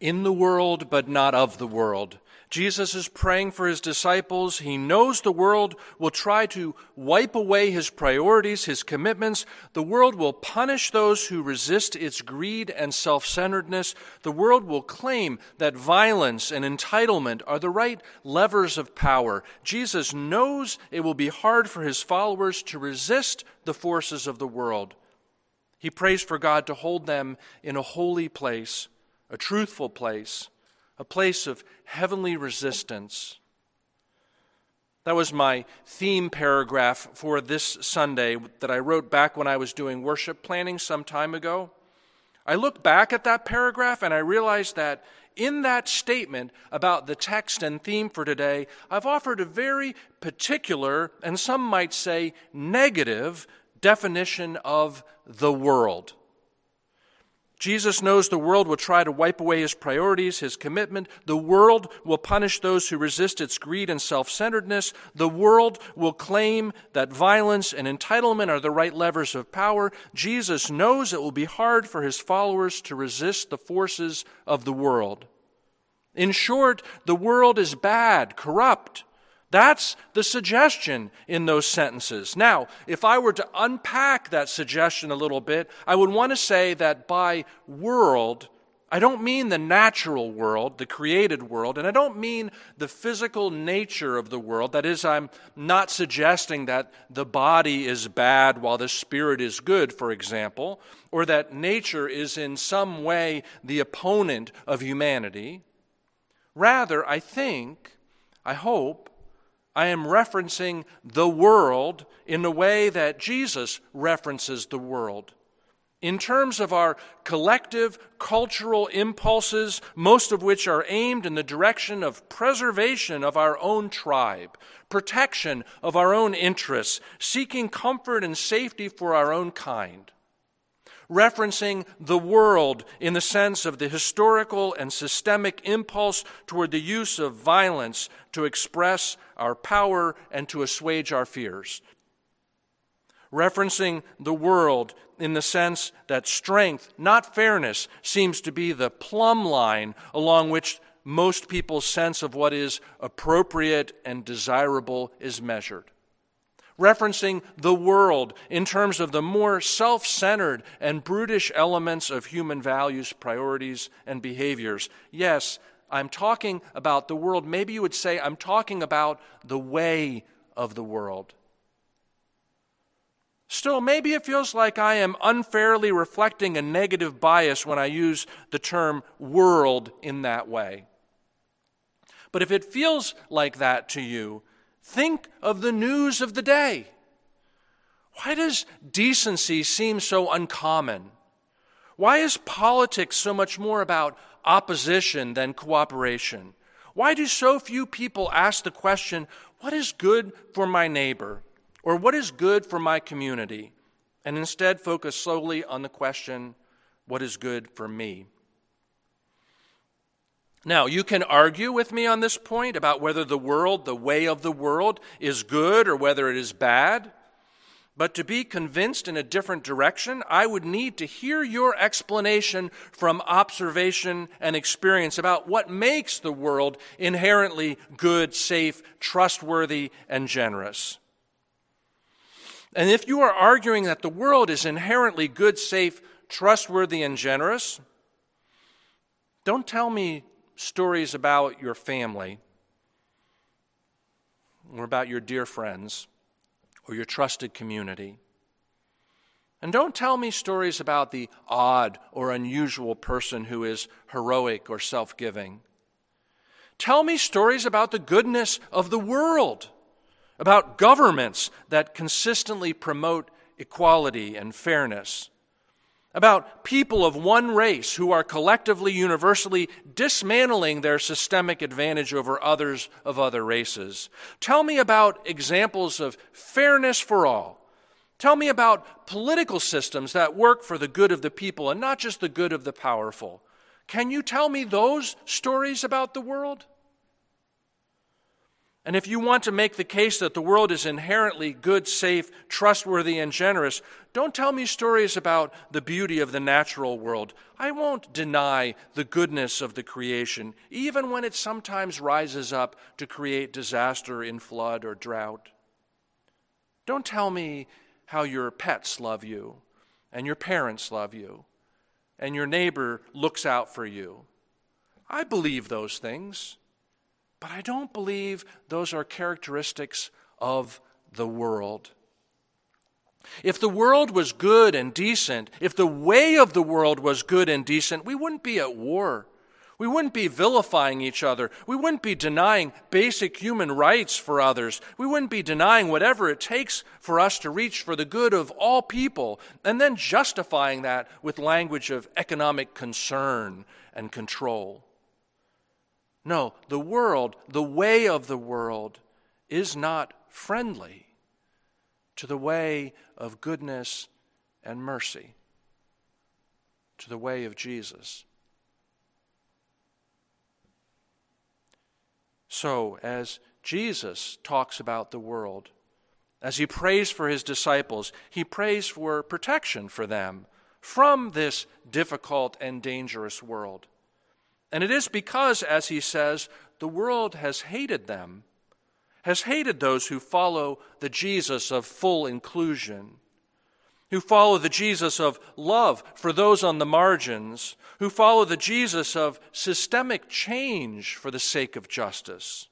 in the world, but not of the world. Jesus is praying for his disciples. He knows the world will try to wipe away his priorities, his commitments. The world will punish those who resist its greed and self centeredness. The world will claim that violence and entitlement are the right levers of power. Jesus knows it will be hard for his followers to resist the forces of the world. He prays for God to hold them in a holy place, a truthful place a place of heavenly resistance. That was my theme paragraph for this Sunday that I wrote back when I was doing worship planning some time ago. I look back at that paragraph and I realize that in that statement about the text and theme for today, I've offered a very particular, and some might say negative, definition of the world. Jesus knows the world will try to wipe away his priorities, his commitment. The world will punish those who resist its greed and self centeredness. The world will claim that violence and entitlement are the right levers of power. Jesus knows it will be hard for his followers to resist the forces of the world. In short, the world is bad, corrupt, that's the suggestion in those sentences. Now, if I were to unpack that suggestion a little bit, I would want to say that by world, I don't mean the natural world, the created world, and I don't mean the physical nature of the world. That is, I'm not suggesting that the body is bad while the spirit is good, for example, or that nature is in some way the opponent of humanity. Rather, I think, I hope, I am referencing the world in the way that Jesus references the world. In terms of our collective cultural impulses, most of which are aimed in the direction of preservation of our own tribe, protection of our own interests, seeking comfort and safety for our own kind referencing the world in the sense of the historical and systemic impulse toward the use of violence to express our power and to assuage our fears. Referencing the world in the sense that strength, not fairness, seems to be the plumb line along which most people's sense of what is appropriate and desirable is measured referencing the world in terms of the more self centered and brutish elements of human values, priorities, and behaviors. Yes, I'm talking about the world. Maybe you would say, I'm talking about the way of the world. Still, maybe it feels like I am unfairly reflecting a negative bias when I use the term world in that way. But if it feels like that to you, Think of the news of the day. Why does decency seem so uncommon? Why is politics so much more about opposition than cooperation? Why do so few people ask the question, What is good for my neighbor? or What is good for my community? and instead focus solely on the question, What is good for me? Now, you can argue with me on this point about whether the world, the way of the world, is good or whether it is bad. But to be convinced in a different direction, I would need to hear your explanation from observation and experience about what makes the world inherently good, safe, trustworthy, and generous. And if you are arguing that the world is inherently good, safe, trustworthy, and generous, don't tell me stories about your family or about your dear friends or your trusted community. And don't tell me stories about the odd or unusual person who is heroic or self giving. Tell me stories about the goodness of the world, about governments that consistently promote equality and fairness about people of one race who are collectively, universally dismantling their systemic advantage over others of other races. Tell me about examples of fairness for all. Tell me about political systems that work for the good of the people and not just the good of the powerful. Can you tell me those stories about the world? And if you want to make the case that the world is inherently good, safe, trustworthy, and generous, don't tell me stories about the beauty of the natural world. I won't deny the goodness of the creation, even when it sometimes rises up to create disaster in flood or drought. Don't tell me how your pets love you, and your parents love you, and your neighbor looks out for you. I believe those things. But I don't believe those are characteristics of the world. If the world was good and decent, if the way of the world was good and decent, we wouldn't be at war. We wouldn't be vilifying each other. We wouldn't be denying basic human rights for others. We wouldn't be denying whatever it takes for us to reach for the good of all people and then justifying that with language of economic concern and control. No, the world, the way of the world, is not friendly to the way of goodness and mercy, to the way of Jesus. So, as Jesus talks about the world, as he prays for his disciples, he prays for protection for them from this difficult and dangerous world. And it is because, as he says, the world has hated them, has hated those who follow the Jesus of full inclusion, who follow the Jesus of love for those on the margins, who follow the Jesus of systemic change for the sake of justice,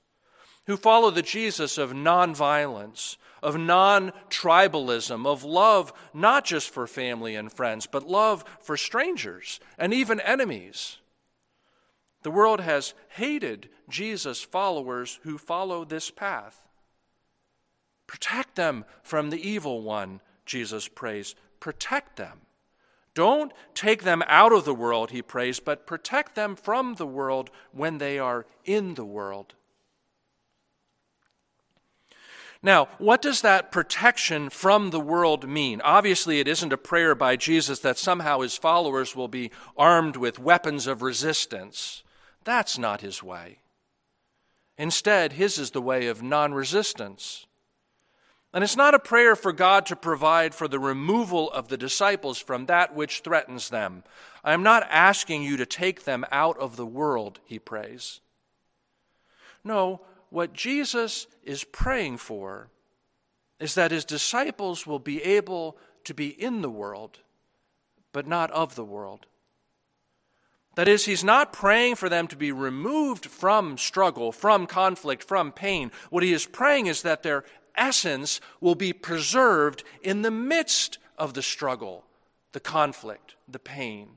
who follow the Jesus of nonviolence, of non tribalism, of love not just for family and friends, but love for strangers and even enemies. The world has hated Jesus' followers who follow this path. Protect them from the evil one, Jesus prays. Protect them. Don't take them out of the world, he prays, but protect them from the world when they are in the world. Now, what does that protection from the world mean? Obviously, it isn't a prayer by Jesus that somehow his followers will be armed with weapons of resistance. That's not his way. Instead, his is the way of non resistance. And it's not a prayer for God to provide for the removal of the disciples from that which threatens them. I am not asking you to take them out of the world, he prays. No, what Jesus is praying for is that his disciples will be able to be in the world, but not of the world. That is, he's not praying for them to be removed from struggle, from conflict, from pain. What he is praying is that their essence will be preserved in the midst of the struggle, the conflict, the pain.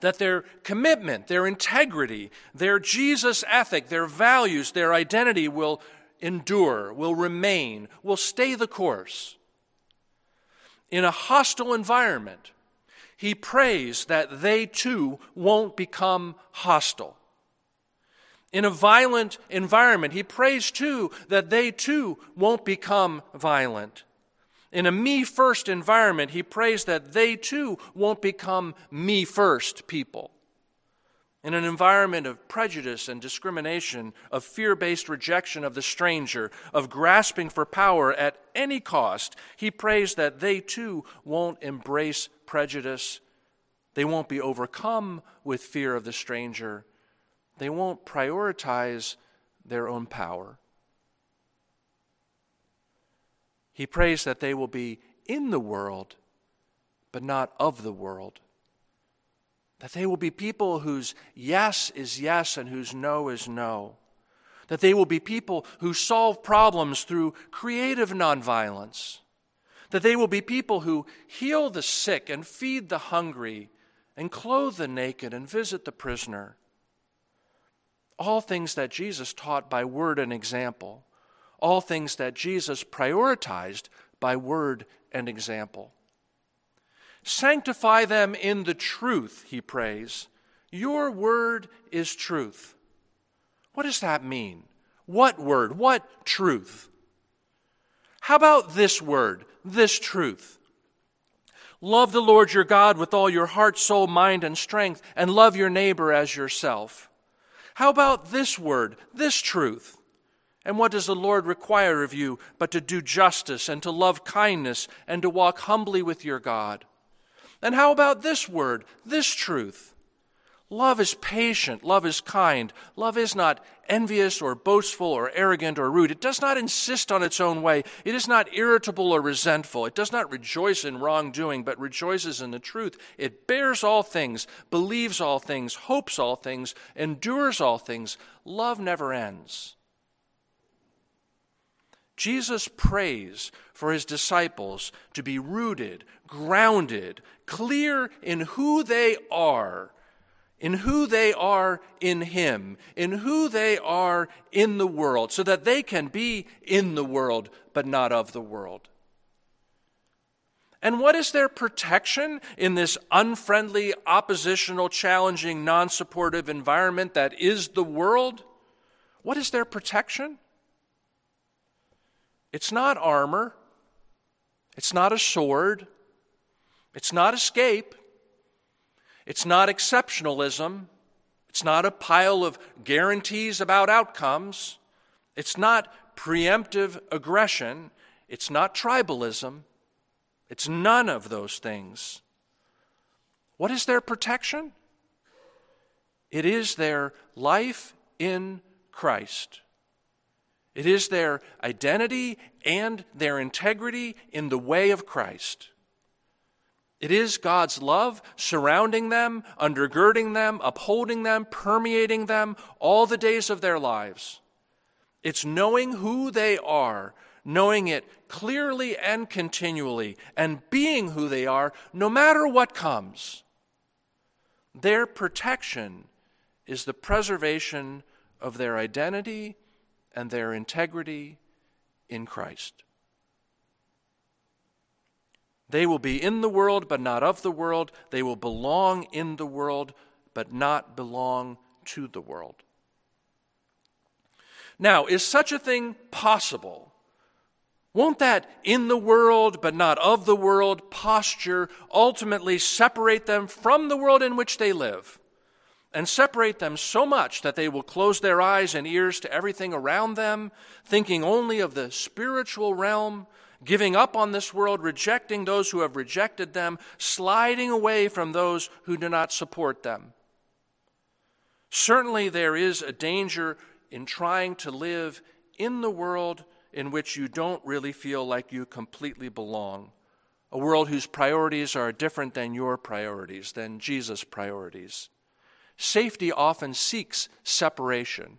That their commitment, their integrity, their Jesus ethic, their values, their identity will endure, will remain, will stay the course. In a hostile environment, he prays that they too won't become hostile. In a violent environment, he prays too that they too won't become violent. In a me first environment, he prays that they too won't become me first people. In an environment of prejudice and discrimination, of fear based rejection of the stranger, of grasping for power at any cost, he prays that they too won't embrace prejudice. They won't be overcome with fear of the stranger. They won't prioritize their own power. He prays that they will be in the world, but not of the world. That they will be people whose yes is yes and whose no is no. That they will be people who solve problems through creative nonviolence that they will be people who heal the sick and feed the hungry and clothe the naked and visit the prisoner. All things that Jesus taught by word and example. All things that Jesus prioritized by word and example. Sanctify them in the truth, he prays. Your word is truth. What does that mean? What word? What truth? How about this word, this truth? Love the Lord your God with all your heart, soul, mind, and strength, and love your neighbor as yourself. How about this word, this truth? And what does the Lord require of you but to do justice and to love kindness and to walk humbly with your God? And how about this word, this truth? Love is patient, love is kind, love is not envious or boastful or arrogant or rude. It does not insist on its own way. It is not irritable or resentful. It does not rejoice in wrongdoing, but rejoices in the truth. It bears all things, believes all things, hopes all things, endures all things. Love never ends. Jesus prays for his disciples to be rooted, grounded, clear in who they are, in who they are in him, in who they are in the world, so that they can be in the world, but not of the world. And what is their protection in this unfriendly, oppositional, challenging, non supportive environment that is the world? What is their protection? It's not armor. It's not a sword. It's not escape. It's not exceptionalism. It's not a pile of guarantees about outcomes. It's not preemptive aggression. It's not tribalism. It's none of those things. What is their protection? It is their life in Christ. It is their identity and their integrity in the way of Christ. It is God's love surrounding them, undergirding them, upholding them, permeating them all the days of their lives. It's knowing who they are, knowing it clearly and continually, and being who they are no matter what comes. Their protection is the preservation of their identity and their integrity in Christ. They will be in the world, but not of the world. They will belong in the world, but not belong to the world. Now, is such a thing possible? Won't that in the world, but not of the world posture ultimately separate them from the world in which they live? And separate them so much that they will close their eyes and ears to everything around them, thinking only of the spiritual realm, giving up on this world, rejecting those who have rejected them, sliding away from those who do not support them. Certainly, there is a danger in trying to live in the world in which you don't really feel like you completely belong. A world whose priorities are different than your priorities, than Jesus' priorities. Safety often seeks separation.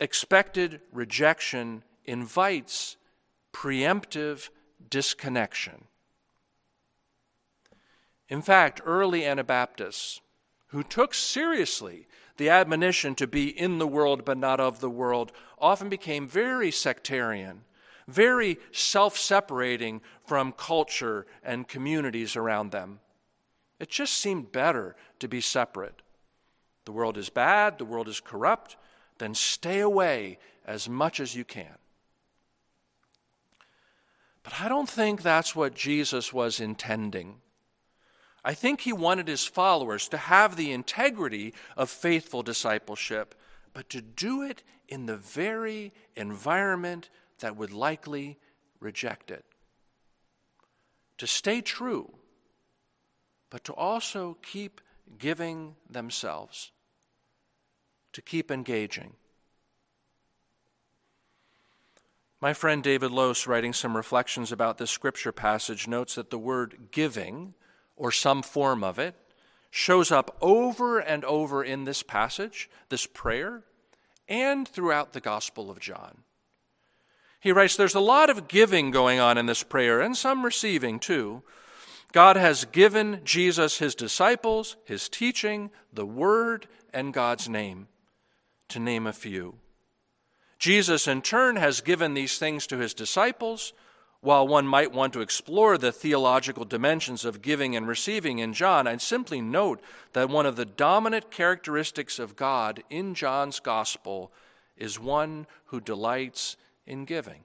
Expected rejection invites preemptive disconnection. In fact, early Anabaptists who took seriously the admonition to be in the world but not of the world often became very sectarian, very self separating from culture and communities around them. It just seemed better to be separate. The world is bad, the world is corrupt, then stay away as much as you can. But I don't think that's what Jesus was intending. I think he wanted his followers to have the integrity of faithful discipleship, but to do it in the very environment that would likely reject it. To stay true, but to also keep giving themselves, to keep engaging. My friend David Lose, writing some reflections about this scripture passage, notes that the word giving, or some form of it, shows up over and over in this passage, this prayer, and throughout the Gospel of John. He writes, There's a lot of giving going on in this prayer, and some receiving too. God has given Jesus his disciples, his teaching, the word, and God's name, to name a few. Jesus, in turn, has given these things to his disciples. While one might want to explore the theological dimensions of giving and receiving in John, I'd simply note that one of the dominant characteristics of God in John's gospel is one who delights in giving.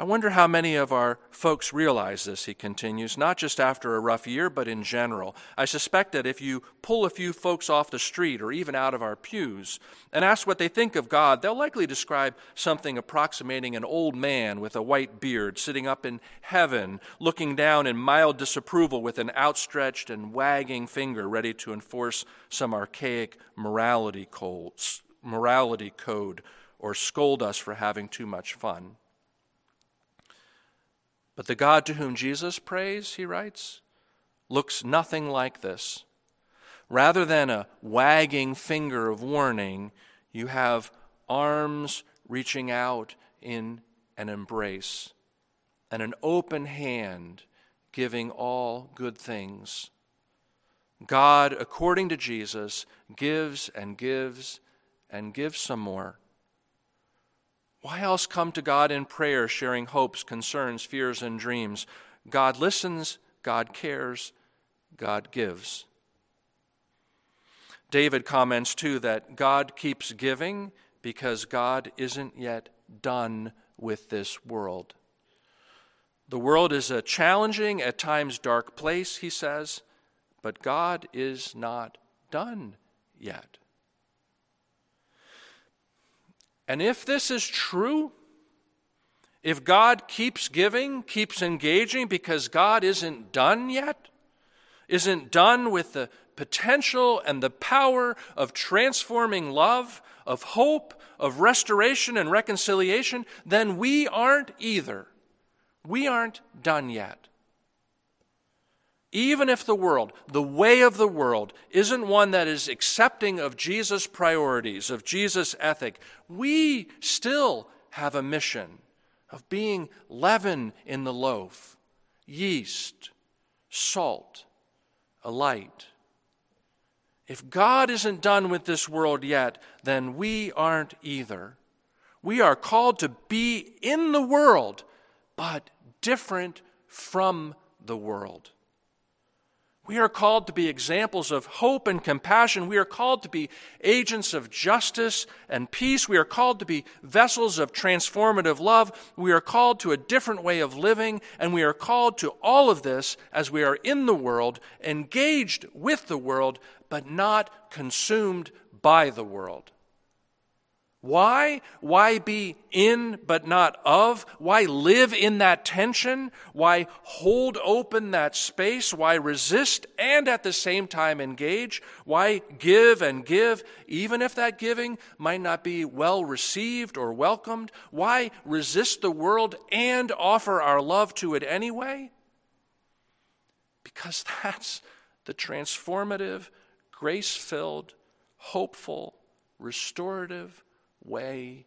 I wonder how many of our folks realize this, he continues, not just after a rough year, but in general. I suspect that if you pull a few folks off the street or even out of our pews and ask what they think of God, they'll likely describe something approximating an old man with a white beard sitting up in heaven, looking down in mild disapproval with an outstretched and wagging finger ready to enforce some archaic morality, code or scold us for having too much fun. But the God to whom Jesus prays, he writes, looks nothing like this. Rather than a wagging finger of warning, you have arms reaching out in an embrace and an open hand giving all good things. God, according to Jesus, gives and gives and gives some more. Why else come to God in prayer, sharing hopes, concerns, fears, and dreams? God listens, God cares, God gives. David comments too that God keeps giving because God isn't yet done with this world. The world is a challenging, at times dark place, he says, but God is not done yet. And if this is true, if God keeps giving, keeps engaging because God isn't done yet, isn't done with the potential and the power of transforming love, of hope, of restoration and reconciliation, then we aren't either. We aren't done yet. Even if the world, the way of the world, isn't one that is accepting of Jesus' priorities, of Jesus' ethic, we still have a mission of being leaven in the loaf, yeast, salt, a light. If God isn't done with this world yet, then we aren't either. We are called to be in the world, but different from the world. We are called to be examples of hope and compassion. We are called to be agents of justice and peace. We are called to be vessels of transformative love. We are called to a different way of living, and we are called to all of this as we are in the world, engaged with the world, but not consumed by the world. Why? Why be in but not of? Why live in that tension? Why hold open that space? Why resist and at the same time engage? Why give and give, even if that giving might not be well received or welcomed? Why resist the world and offer our love to it anyway? Because that's the transformative, grace filled, hopeful, restorative, way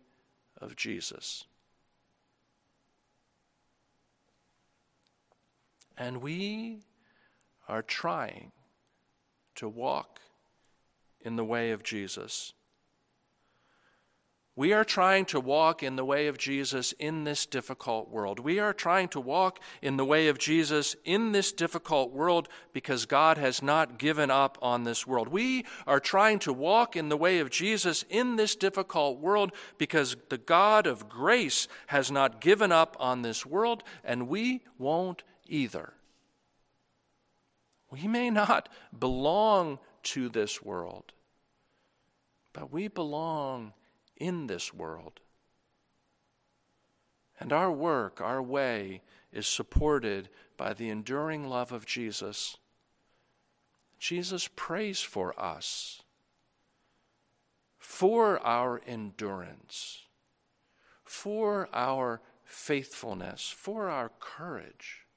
of Jesus. And we are trying to walk in the way of Jesus. We are trying to walk in the way of Jesus in this difficult world. We are trying to walk in the way of Jesus in this difficult world because God has not given up on this world. We are trying to walk in the way of Jesus in this difficult world because the God of grace has not given up on this world, and we won't either. We may not belong to this world, but we belong in this world. And our work, our way, is supported by the enduring love of Jesus. Jesus prays for us, for our endurance, for our faithfulness, for our courage,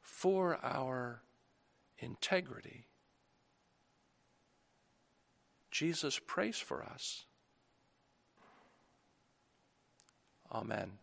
for our integrity. Jesus prays for us. Amen.